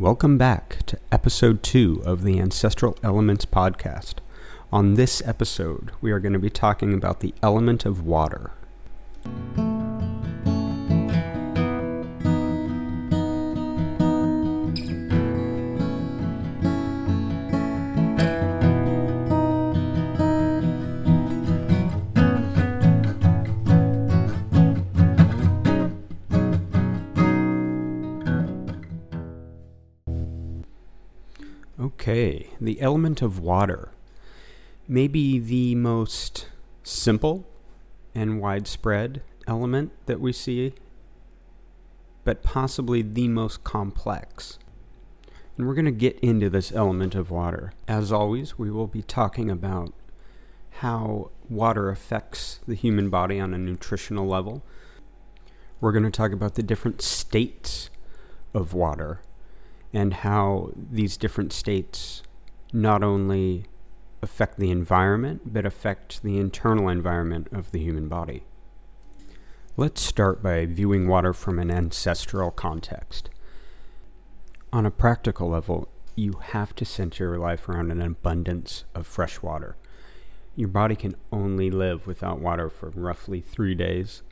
Welcome back to episode two of the Ancestral Elements podcast. On this episode, we are going to be talking about the element of water. Element of water. Maybe the most simple and widespread element that we see, but possibly the most complex. And we're going to get into this element of water. As always, we will be talking about how water affects the human body on a nutritional level. We're going to talk about the different states of water and how these different states not only affect the environment, but affect the internal environment of the human body. Let's start by viewing water from an ancestral context. On a practical level, you have to center your life around an abundance of fresh water. Your body can only live without water for roughly three days,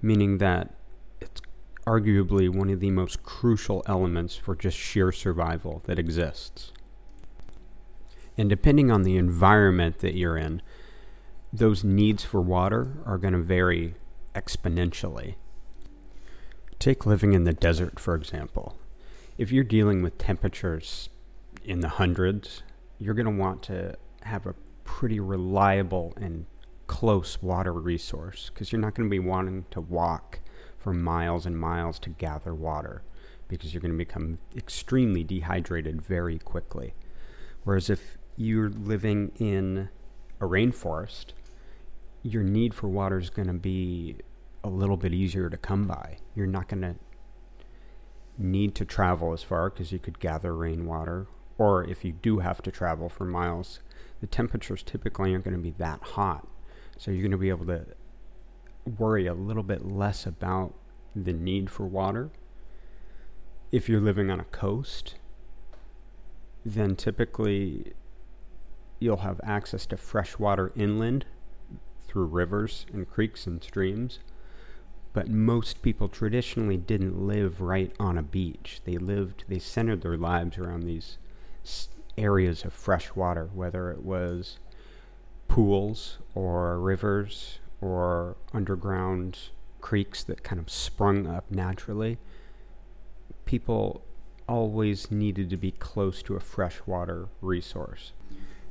meaning that it's arguably one of the most crucial elements for just sheer survival that exists. And depending on the environment that you're in, those needs for water are going to vary exponentially. Take living in the desert, for example. If you're dealing with temperatures in the hundreds, you're going to want to have a pretty reliable and close water resource because you're not going to be wanting to walk for miles and miles to gather water because you're going to become extremely dehydrated very quickly. Whereas if you're living in a rainforest, your need for water is going to be a little bit easier to come by. You're not going to need to travel as far because you could gather rainwater. Or if you do have to travel for miles, the temperatures typically aren't going to be that hot. So you're going to be able to worry a little bit less about the need for water. If you're living on a coast, then typically you'll have access to fresh water inland through rivers and creeks and streams. But most people traditionally didn't live right on a beach. They lived, they centered their lives around these areas of fresh water, whether it was pools or rivers or underground creeks that kind of sprung up naturally. People always needed to be close to a freshwater resource.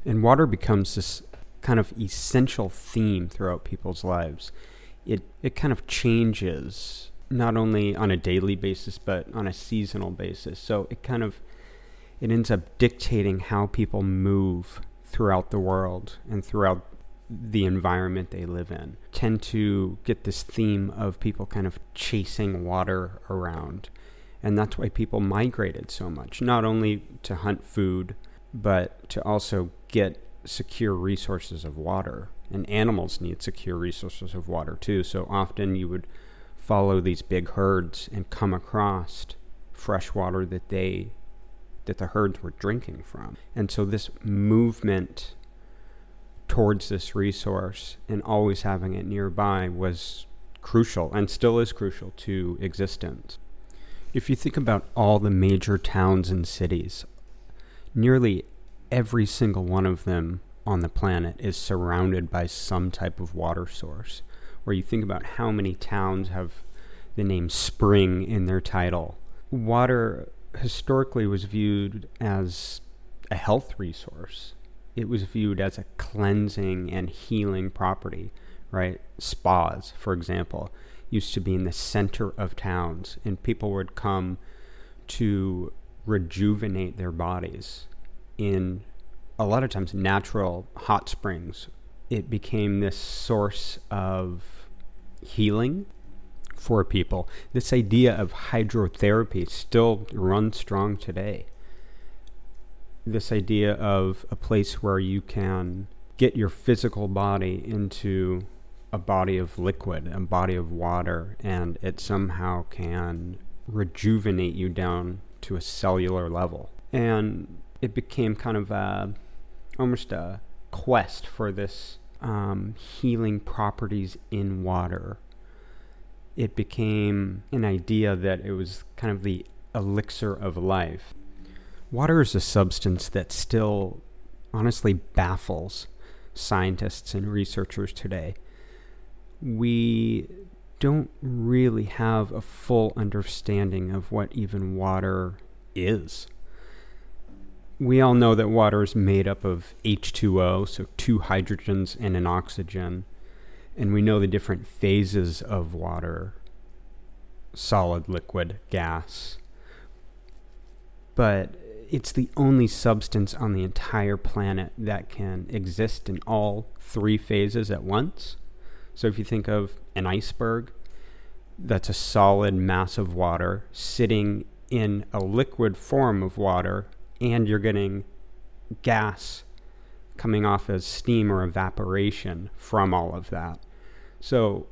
And water becomes this kind of essential theme throughout people's lives. It, it kind of changes not only on a daily basis but on a seasonal basis. So it kind of it ends up dictating how people move throughout the world and throughout the environment they live in. Tend to get this theme of people kind of chasing water around. And that's why people migrated so much, not only to hunt food, but to also get secure resources of water. And animals need secure resources of water too. So often you would follow these big herds and come across fresh water that they that the herds were drinking from. And so this movement towards this resource and always having it nearby was crucial and still is crucial to existence. If you think about all the major towns and cities, nearly every single one of them on the planet is surrounded by some type of water source. Where you think about how many towns have the name spring in their title. Water historically was viewed as a health resource it was viewed as a cleansing and healing property, right? Spas, for example, used to be in the center of towns, and people would come to rejuvenate their bodies in a lot of times natural hot springs. It became this source of healing for people. This idea of hydrotherapy still runs strong today this idea of a place where you can get your physical body into a body of liquid, a body of water, and it somehow can rejuvenate you down to a cellular level. And it became kind of a, almost a quest for this um, healing properties in water. It became an idea that it was kind of the elixir of life. Water is a substance that still honestly baffles scientists and researchers today. We don't really have a full understanding of what even water is. We all know that water is made up of H2O, so two hydrogens and an oxygen. And we know the different phases of water solid, liquid, gas. But it's the only substance on the entire planet that can exist in all three phases at once. So if you think of an iceberg, that's a solid mass of water sitting in a liquid form of water, and you're getting gas coming off as steam or evaporation from all of that. So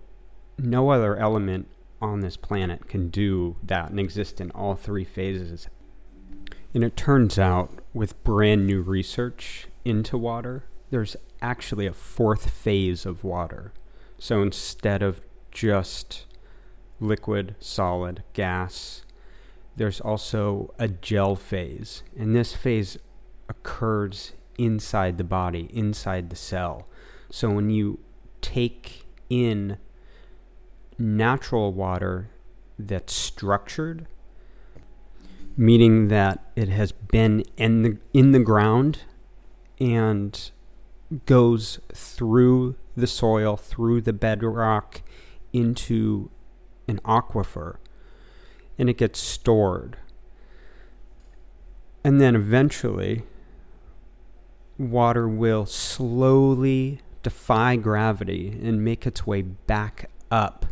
no other element on this planet can do that and exist in all three phases and it turns out, with brand new research into water, there's actually a fourth phase of water. So instead of just liquid, solid, gas, there's also a gel phase. And this phase occurs inside the body, inside the cell. So when you take in natural water that's structured, meaning that it has been in the in the ground and goes through the soil, through the bedrock into an aquifer and it gets stored. And then eventually water will slowly defy gravity and make its way back up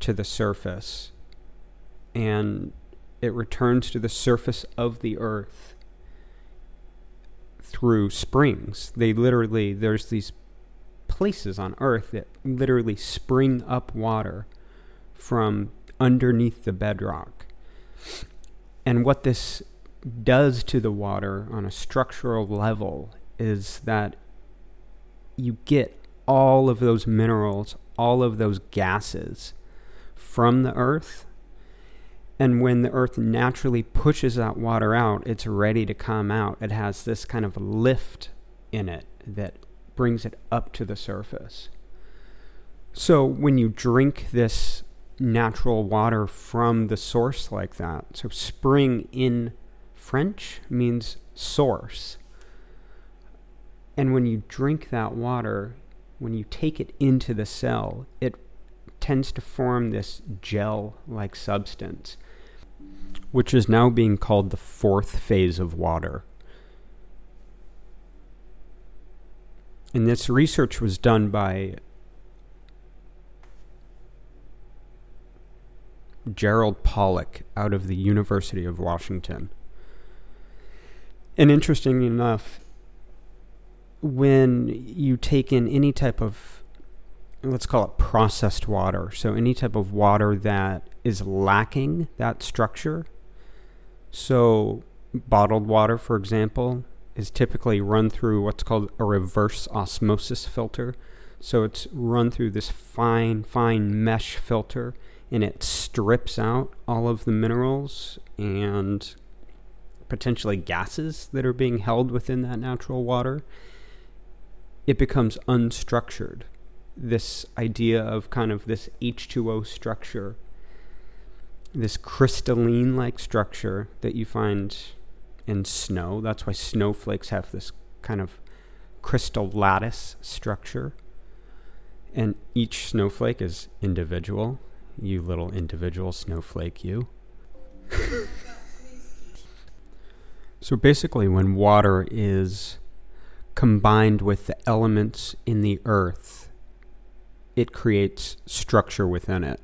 to the surface and it returns to the surface of the earth through springs. They literally, there's these places on earth that literally spring up water from underneath the bedrock. And what this does to the water on a structural level is that you get all of those minerals, all of those gases from the earth and when the earth naturally pushes that water out, it's ready to come out. It has this kind of lift in it that brings it up to the surface. So when you drink this natural water from the source like that, so spring in French means source. And when you drink that water, when you take it into the cell, it tends to form this gel like substance which is now being called the fourth phase of water. And this research was done by Gerald Pollack out of the University of Washington. And interesting enough, when you take in any type of, let's call it processed water, so any type of water that is lacking that structure, so, bottled water, for example, is typically run through what's called a reverse osmosis filter. So, it's run through this fine, fine mesh filter and it strips out all of the minerals and potentially gases that are being held within that natural water. It becomes unstructured. This idea of kind of this H2O structure this crystalline like structure that you find in snow. That's why snowflakes have this kind of crystal lattice structure. And each snowflake is individual. You little individual snowflake, you. so basically, when water is combined with the elements in the earth, it creates structure within it.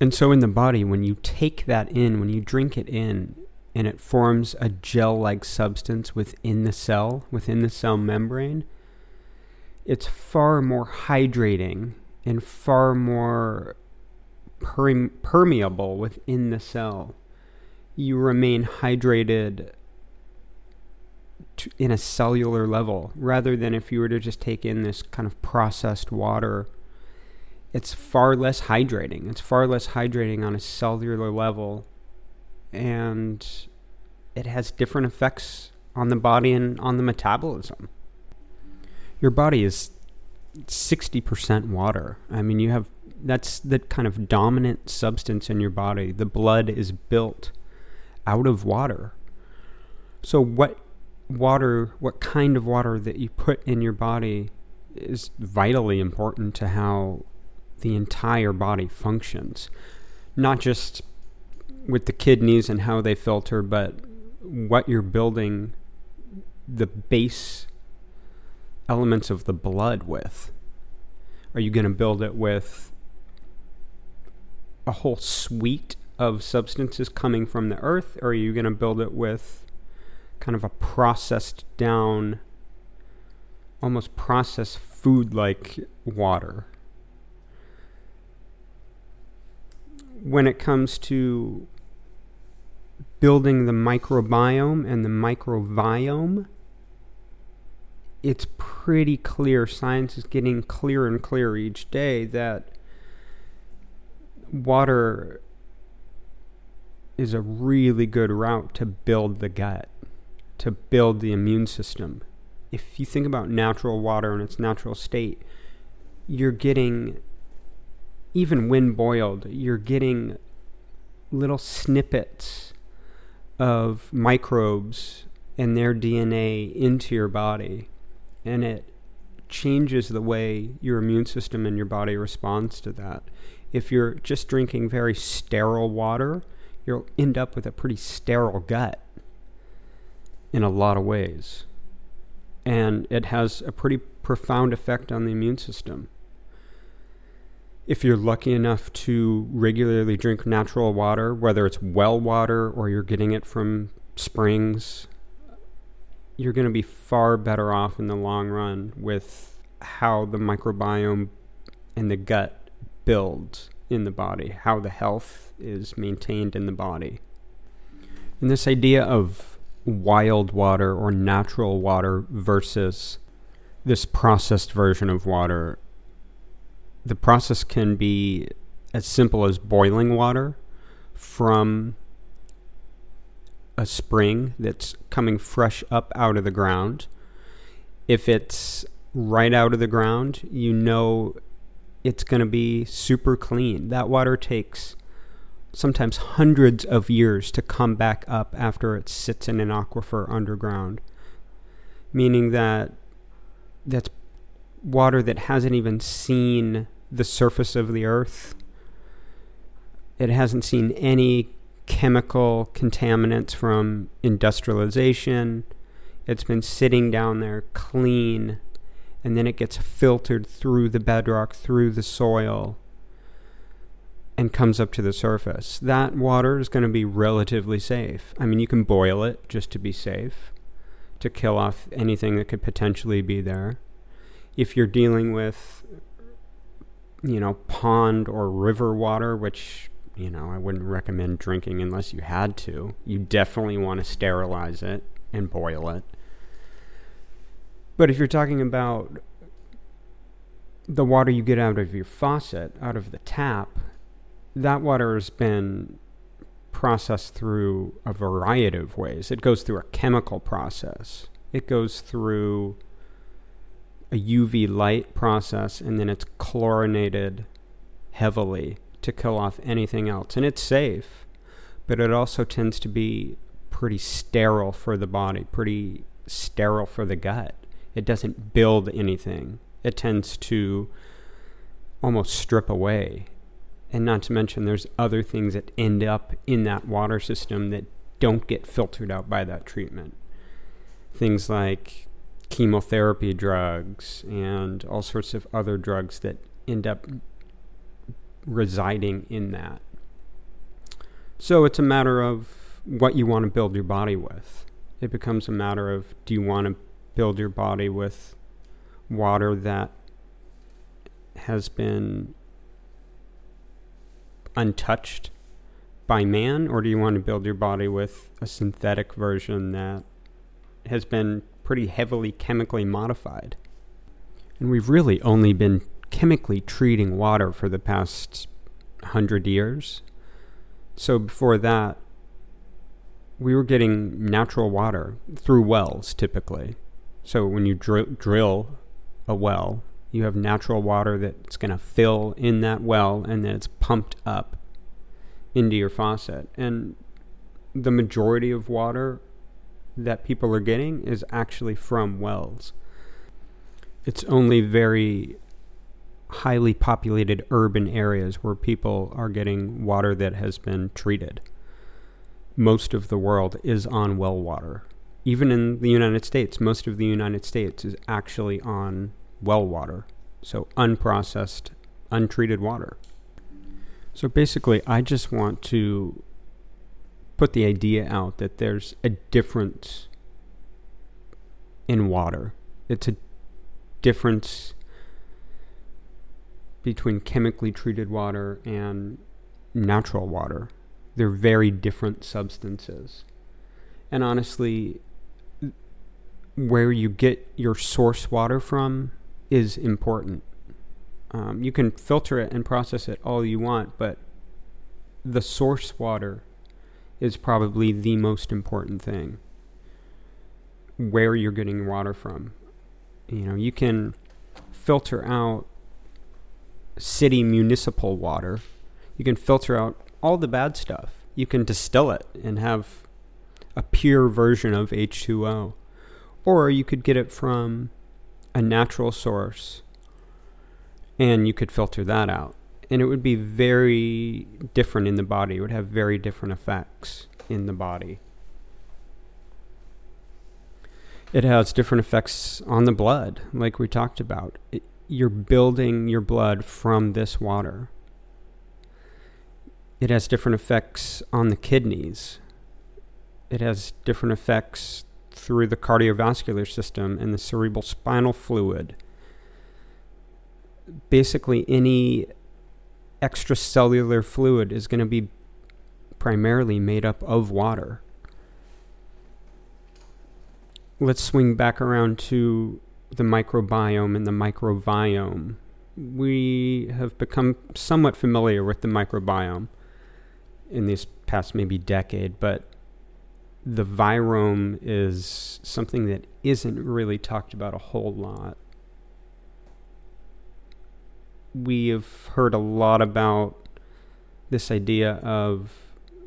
And so in the body, when you take that in, when you drink it in, and it forms a gel like substance within the cell, within the cell membrane, it's far more hydrating and far more permeable within the cell. you remain hydrated to, in a cellular level rather than if you were to just take in this kind of processed water it's far less hydrating it's far less hydrating on a cellular level and it has different effects on the body and on the metabolism your body is 60% water. I mean you have that's the kind of dominant substance in your body. The blood is built out of water. So what water, what kind of water that you put in your body is vitally important to how the entire body functions. Not just with the kidneys and how they filter, but what you're building the base elements of the blood with. Are you going to build it with a whole suite of substances coming from the earth, or are you going to build it with kind of a processed down, almost processed food like water. When it comes to building the microbiome and the microbiome, it's pretty clear. Science is getting clearer and clearer each day that water is a really good route to build the gut to build the immune system. If you think about natural water in its natural state, you're getting, even when boiled, you're getting little snippets of microbes and their DNA into your body. And it changes the way your immune system and your body responds to that. If you're just drinking very sterile water, you'll end up with a pretty sterile gut in a lot of ways. And it has a pretty profound effect on the immune system. If you're lucky enough to regularly drink natural water, whether it's well water or you're getting it from springs, you're going to be far better off in the long run with how the microbiome and the gut builds in the body, how the health is maintained in the body. And this idea of wild water or natural water versus this processed version of water. The process can be as simple as boiling water from a spring that's coming fresh up out of the ground. If it's right out of the ground, you know it's going to be super clean. That water takes sometimes hundreds of years to come back up after it sits in an aquifer underground. Meaning that that's water that hasn't even seen the surface of the earth. It hasn't seen any chemical contaminants from industrialization. It's been sitting down there clean, and then it gets filtered through the bedrock, through the soil, and comes up to the surface, that water is going to be relatively safe. I mean, you can boil it just to be safe, to kill off anything that could potentially be there. If you're dealing with, you know, pond or river water, which, you know, I wouldn't recommend drinking unless you had to, you definitely want to sterilize it and boil it. But if you're talking about the water you get out of your faucet, out of the tap, that water has been processed through a variety of ways. It goes through a chemical process, it goes through a UV light process, and then it's chlorinated heavily to kill off anything else. And it's safe, but it also tends to be pretty sterile for the body, pretty sterile for the gut. It doesn't build anything, it tends to almost strip away and not to mention, there's other things that end up in that water system that don't get filtered out by that treatment. Things like chemotherapy drugs and all sorts of other drugs that end up residing in that. So it's a matter of what you want to build your body with. It becomes a matter of do you want to build your body with water that has been untouched by man, or do you want to build your body with a synthetic version that has been pretty heavily chemically modified? And we've really only been chemically treating water for the past hundred years. So before that, we were getting natural water through wells typically. So when you dr- drill a well, you have natural water that's going to fill in that well and then it's pumped up into your faucet. And the majority of water that people are getting is actually from wells. It's only very highly populated urban areas where people are getting water that has been treated. Most of the world is on well water. Even in the United States, most of the United States is actually on well water. So unprocessed, untreated water. So basically, I just want to put the idea out that there's a difference in water. It's a difference between chemically treated water and natural water. They're very different substances. And honestly, where you get your source water from is important. Um, you can filter it and process it all you want, but the source water is probably the most important thing. Where you're getting water from. You know, you can filter out city municipal water. You can filter out all the bad stuff. You can distill it and have a pure version of H2O. Or you could get it from a natural source and you could filter that out. And it would be very different in the body. It would have very different effects in the body. It has different effects on the blood, like we talked about. It, you're building your blood from this water. It has different effects on the kidneys. It has different effects through the cardiovascular system and the cerebral spinal fluid basically any extracellular fluid is going to be primarily made up of water. Let's swing back around to the microbiome and the microbiome. We have become somewhat familiar with the microbiome in this past maybe decade, but the virome is something that isn't really talked about a whole lot we have heard a lot about this idea of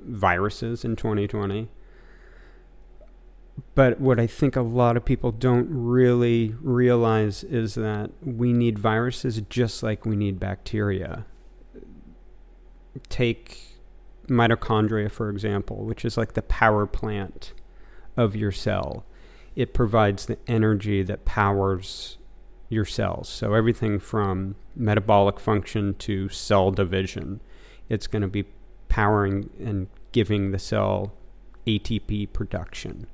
viruses in 2020. But what I think a lot of people don't really realize is that we need viruses just like we need bacteria. Take mitochondria, for example, which is like the power plant of your cell. It provides the energy that powers your cells. So everything from metabolic function to cell division, it's going to be powering and giving the cell ATP production.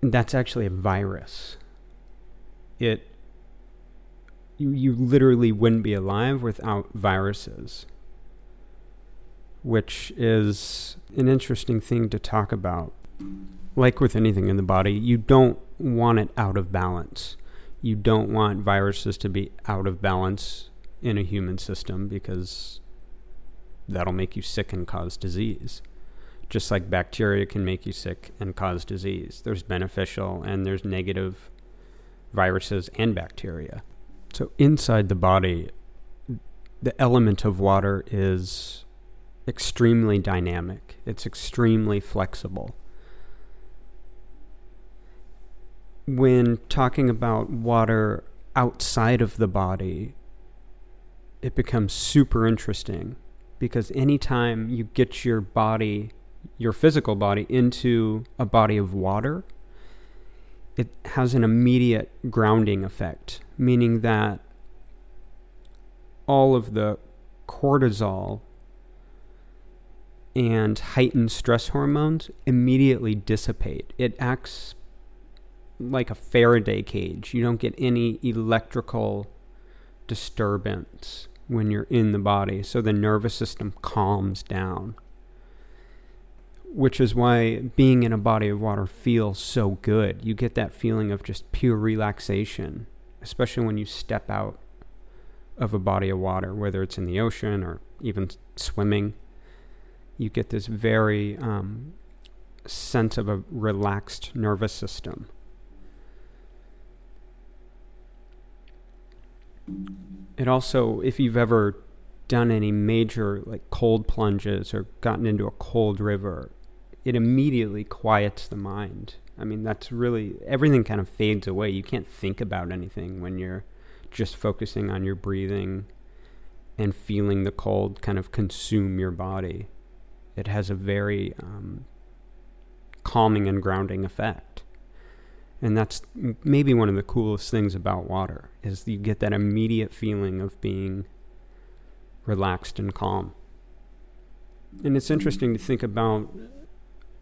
That's actually a virus. It you, you literally wouldn't be alive without viruses, which is an interesting thing to talk about. Like with anything in the body, you don't want it out of balance you don't want viruses to be out of balance in a human system because that'll make you sick and cause disease. Just like bacteria can make you sick and cause disease, there's beneficial and there's negative viruses and bacteria. So, inside the body, the element of water is extremely dynamic, it's extremely flexible. when talking about water outside of the body, it becomes super interesting because anytime you get your body, your physical body, into a body of water, it has an immediate grounding effect, meaning that all of the cortisol and heightened stress hormones immediately dissipate. It acts like a Faraday cage. You don't get any electrical disturbance when you're in the body. So the nervous system calms down which is why being in a body of water feels so good. You get that feeling of just pure relaxation, especially when you step out of a body of water, whether it's in the ocean or even swimming. You get this very um, sense of a relaxed nervous system. It also, if you've ever done any major like cold plunges or gotten into a cold river, it immediately quiets the mind. I mean, that's really everything kind of fades away. You can't think about anything when you're just focusing on your breathing and feeling the cold kind of consume your body. It has a very um, calming and grounding effect. And that's maybe one of the coolest things about water is you get that immediate feeling of being relaxed and calm. And it's interesting to think about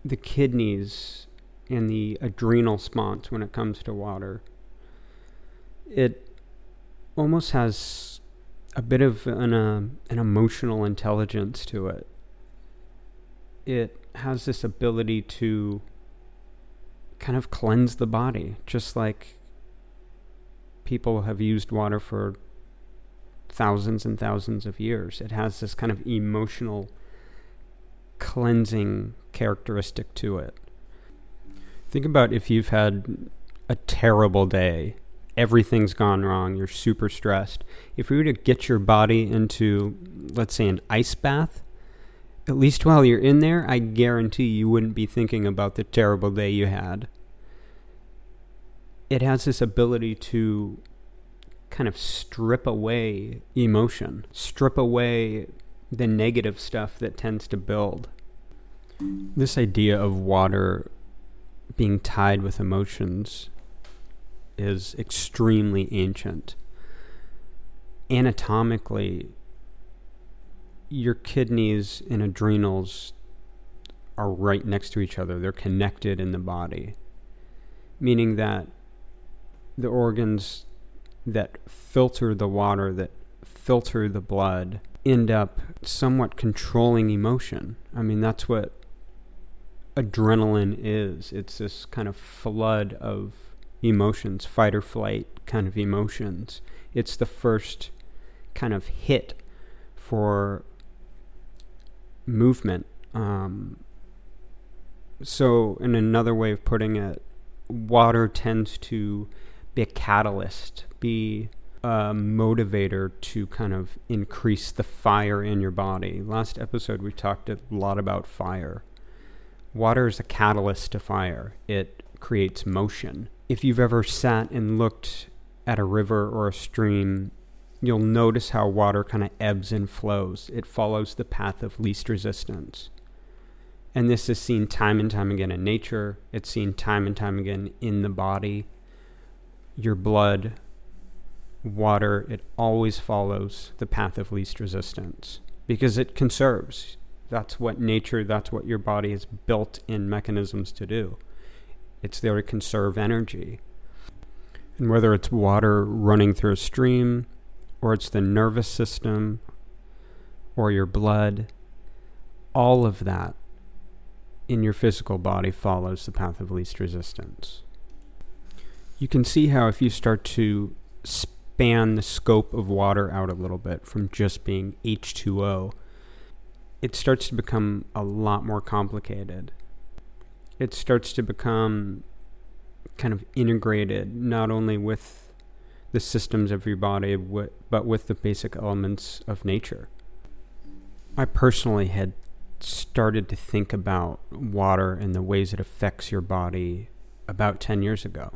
the kidneys and the adrenal response when it comes to water. It almost has a bit of an, uh, an emotional intelligence to it. It has this ability to kind of cleanse the body, just like people have used water for thousands and thousands of years. It has this kind of emotional cleansing characteristic to it. Think about if you've had a terrible day, everything's gone wrong, you're super stressed. If we were to get your body into, let's say, an ice bath, at least while you're in there, I guarantee you wouldn't be thinking about the terrible day you had. It has this ability to kind of strip away emotion, strip away the negative stuff that tends to build. This idea of water being tied with emotions is extremely ancient. Anatomically, your kidneys and adrenals are right next to each other, they're connected in the body, meaning that the organs that filter the water, that filter the blood, end up somewhat controlling emotion. I mean, that's what adrenaline is. It's this kind of flood of emotions, fight or flight kind of emotions. It's the first kind of hit for movement. Um, so, in another way of putting it, water tends to be a catalyst, be a motivator to kind of increase the fire in your body. Last episode, we talked a lot about fire. Water is a catalyst to fire, it creates motion. If you've ever sat and looked at a river or a stream, you'll notice how water kind of ebbs and flows. It follows the path of least resistance. And this is seen time and time again in nature, it's seen time and time again in the body your blood, water, it always follows the path of least resistance because it conserves. That's what nature, that's what your body is built in mechanisms to do. It's there to conserve energy. And whether it's water running through a stream, or it's the nervous system, or your blood, all of that in your physical body follows the path of least resistance you can see how if you start to span the scope of water out a little bit from just being H2O, it starts to become a lot more complicated. It starts to become kind of integrated not only with the systems of your body, but with the basic elements of nature. I personally had started to think about water and the ways it affects your body about 10 years ago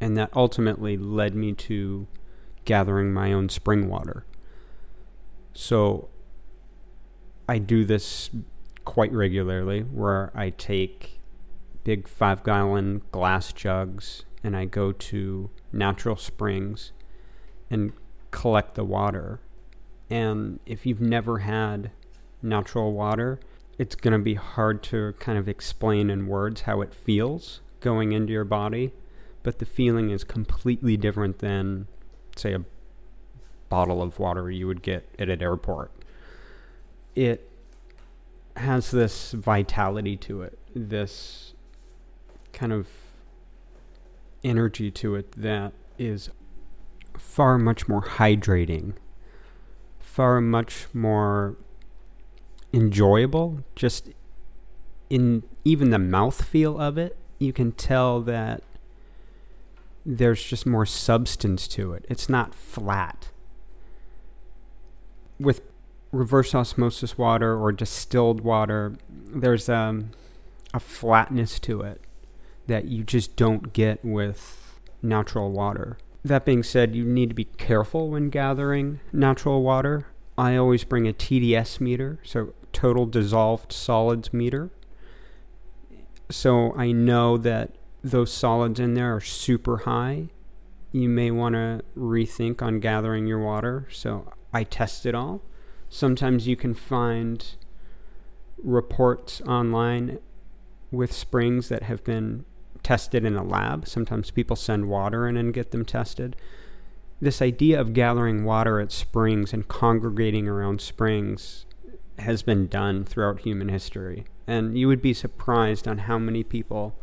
and that ultimately led me to gathering my own spring water. So I do this quite regularly where I take big five gallon glass jugs and I go to natural springs and collect the water. And if you've never had natural water, it's going to be hard to kind of explain in words how it feels going into your body but the feeling is completely different than, say, a bottle of water you would get at an airport. It has this vitality to it, this kind of energy to it that is far much more hydrating, far much more enjoyable. Just in even the mouth feel of it, you can tell that there's just more substance to it. It's not flat. With reverse osmosis water or distilled water, there's um, a flatness to it that you just don't get with natural water. That being said, you need to be careful when gathering natural water. I always bring a TDS meter, so total dissolved solids meter. So I know that those solids in there are super high. You may want to rethink on gathering your water. So I test it all. Sometimes you can find reports online with springs that have been tested in a lab. Sometimes people send water in and get them tested. This idea of gathering water at springs and congregating around springs has been done throughout human history. And you would be surprised on how many people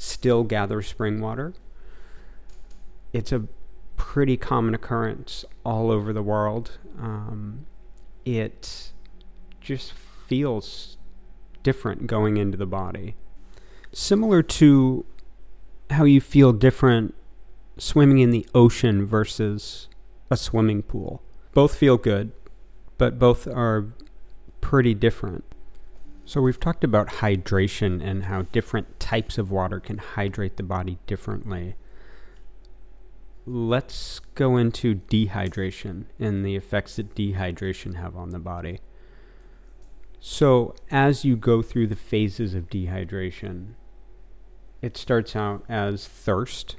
still gather spring water. It's a pretty common occurrence all over the world. Um, it just feels different going into the body. Similar to how you feel different swimming in the ocean versus a swimming pool. Both feel good, but both are pretty different. So, we've talked about hydration and how different types of water can hydrate the body differently. Let's go into dehydration and the effects that dehydration have on the body. So, as you go through the phases of dehydration, it starts out as thirst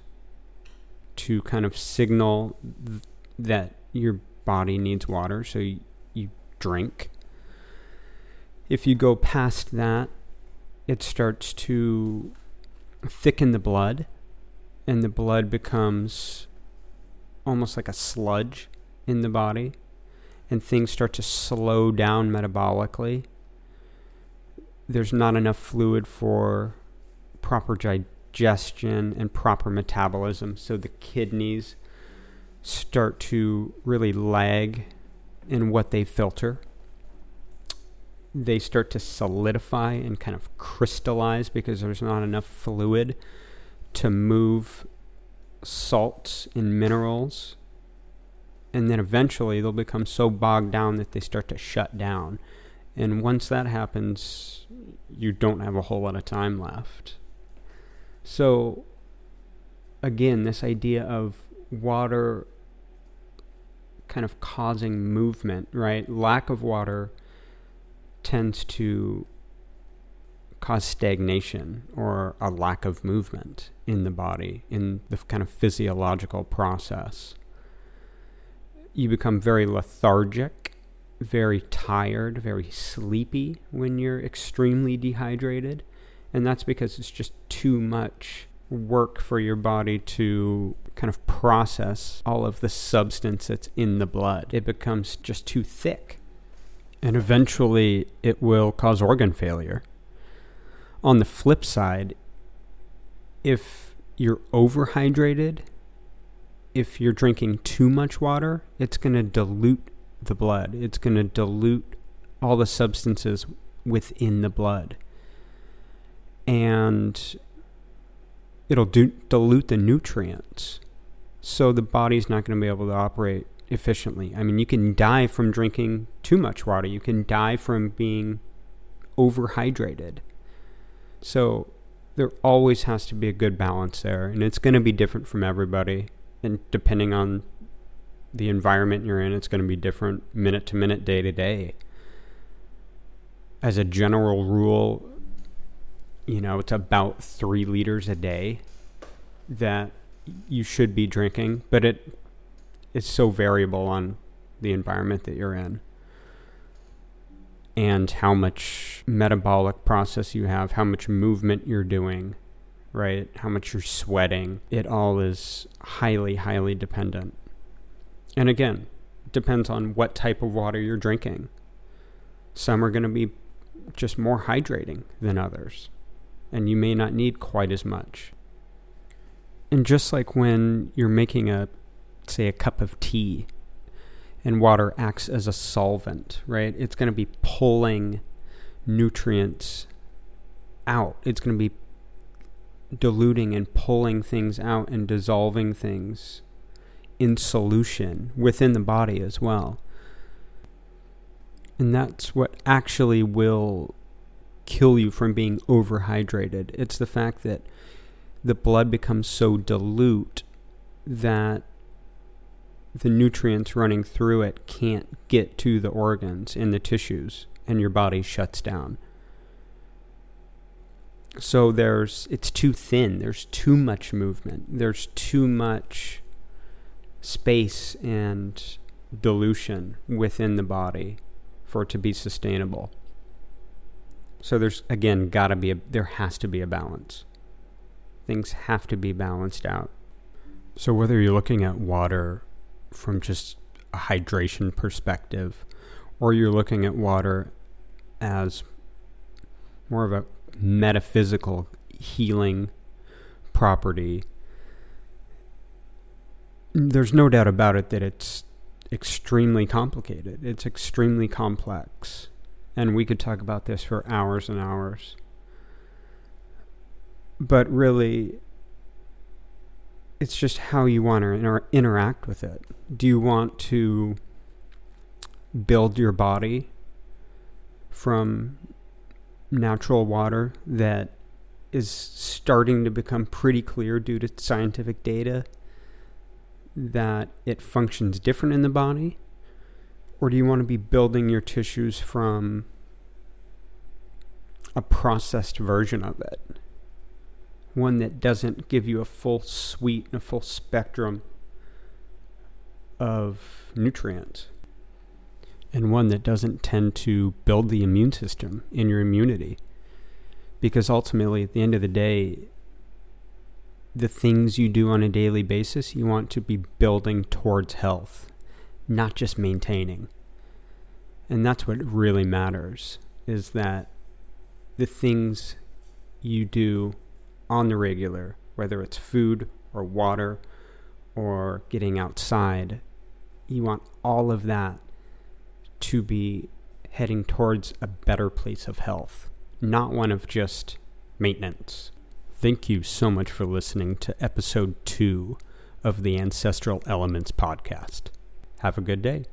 to kind of signal th- that your body needs water, so you, you drink. If you go past that, it starts to thicken the blood, and the blood becomes almost like a sludge in the body, and things start to slow down metabolically. There's not enough fluid for proper digestion and proper metabolism. So the kidneys start to really lag in what they filter. They start to solidify and kind of crystallize because there's not enough fluid to move salts and minerals. And then eventually they'll become so bogged down that they start to shut down. And once that happens, you don't have a whole lot of time left. So, again, this idea of water kind of causing movement, right? Lack of water tends to cause stagnation or a lack of movement in the body, in the kind of physiological process. You become very lethargic, very tired, very sleepy when you're extremely dehydrated. And that's because it's just too much work for your body to kind of process all of the substance that's in the blood. It becomes just too thick. And eventually it will cause organ failure. On the flip side, if you're overhydrated, if you're drinking too much water, it's going to dilute the blood. It's going to dilute all the substances within the blood and it'll do, dilute the nutrients. So the body's not going to be able to operate efficiently. I mean, you can die from drinking too much water, you can die from being overhydrated. So there always has to be a good balance there, and it's going to be different from everybody. And depending on the environment you're in, it's going to be different minute to minute, day to day. As a general rule, you know, it's about three liters a day that you should be drinking, but it it's so variable on the environment that you're in and how much metabolic process you have, how much movement you're doing, right? How much you're sweating. It all is highly, highly dependent. And again, depends on what type of water you're drinking. Some are going to be just more hydrating than others, and you may not need quite as much. And just like when you're making a, say, a cup of tea, and water acts as a solvent, right? It's going to be pulling nutrients out. It's going to be diluting and pulling things out and dissolving things in solution within the body as well. And that's what actually will kill you from being overhydrated. It's the fact that the blood becomes so dilute that the nutrients running through it can't get to the organs and the tissues, and your body shuts down. So there's it's too thin. There's too much movement. There's too much space and dilution within the body for it to be sustainable. So there's again got to be a there has to be a balance. Things have to be balanced out. So whether you're looking at water from just a hydration perspective, or you're looking at water as more of a metaphysical healing property, there's no doubt about it that it's extremely complicated. It's extremely complex. And we could talk about this for hours and hours. But really, it's just how you want to inter- interact with it. Do you want to build your body from natural water that is starting to become pretty clear due to scientific data that it functions different in the body? Or do you want to be building your tissues from a processed version of it? One that doesn't give you a full suite and a full spectrum of nutrients, and one that doesn't tend to build the immune system in your immunity. Because ultimately, at the end of the day, the things you do on a daily basis, you want to be building towards health, not just maintaining. And that's what really matters is that the things you do on the regular, whether it's food or water or getting outside, you want all of that to be heading towards a better place of health, not one of just maintenance. Thank you so much for listening to episode two of the Ancestral Elements podcast. Have a good day.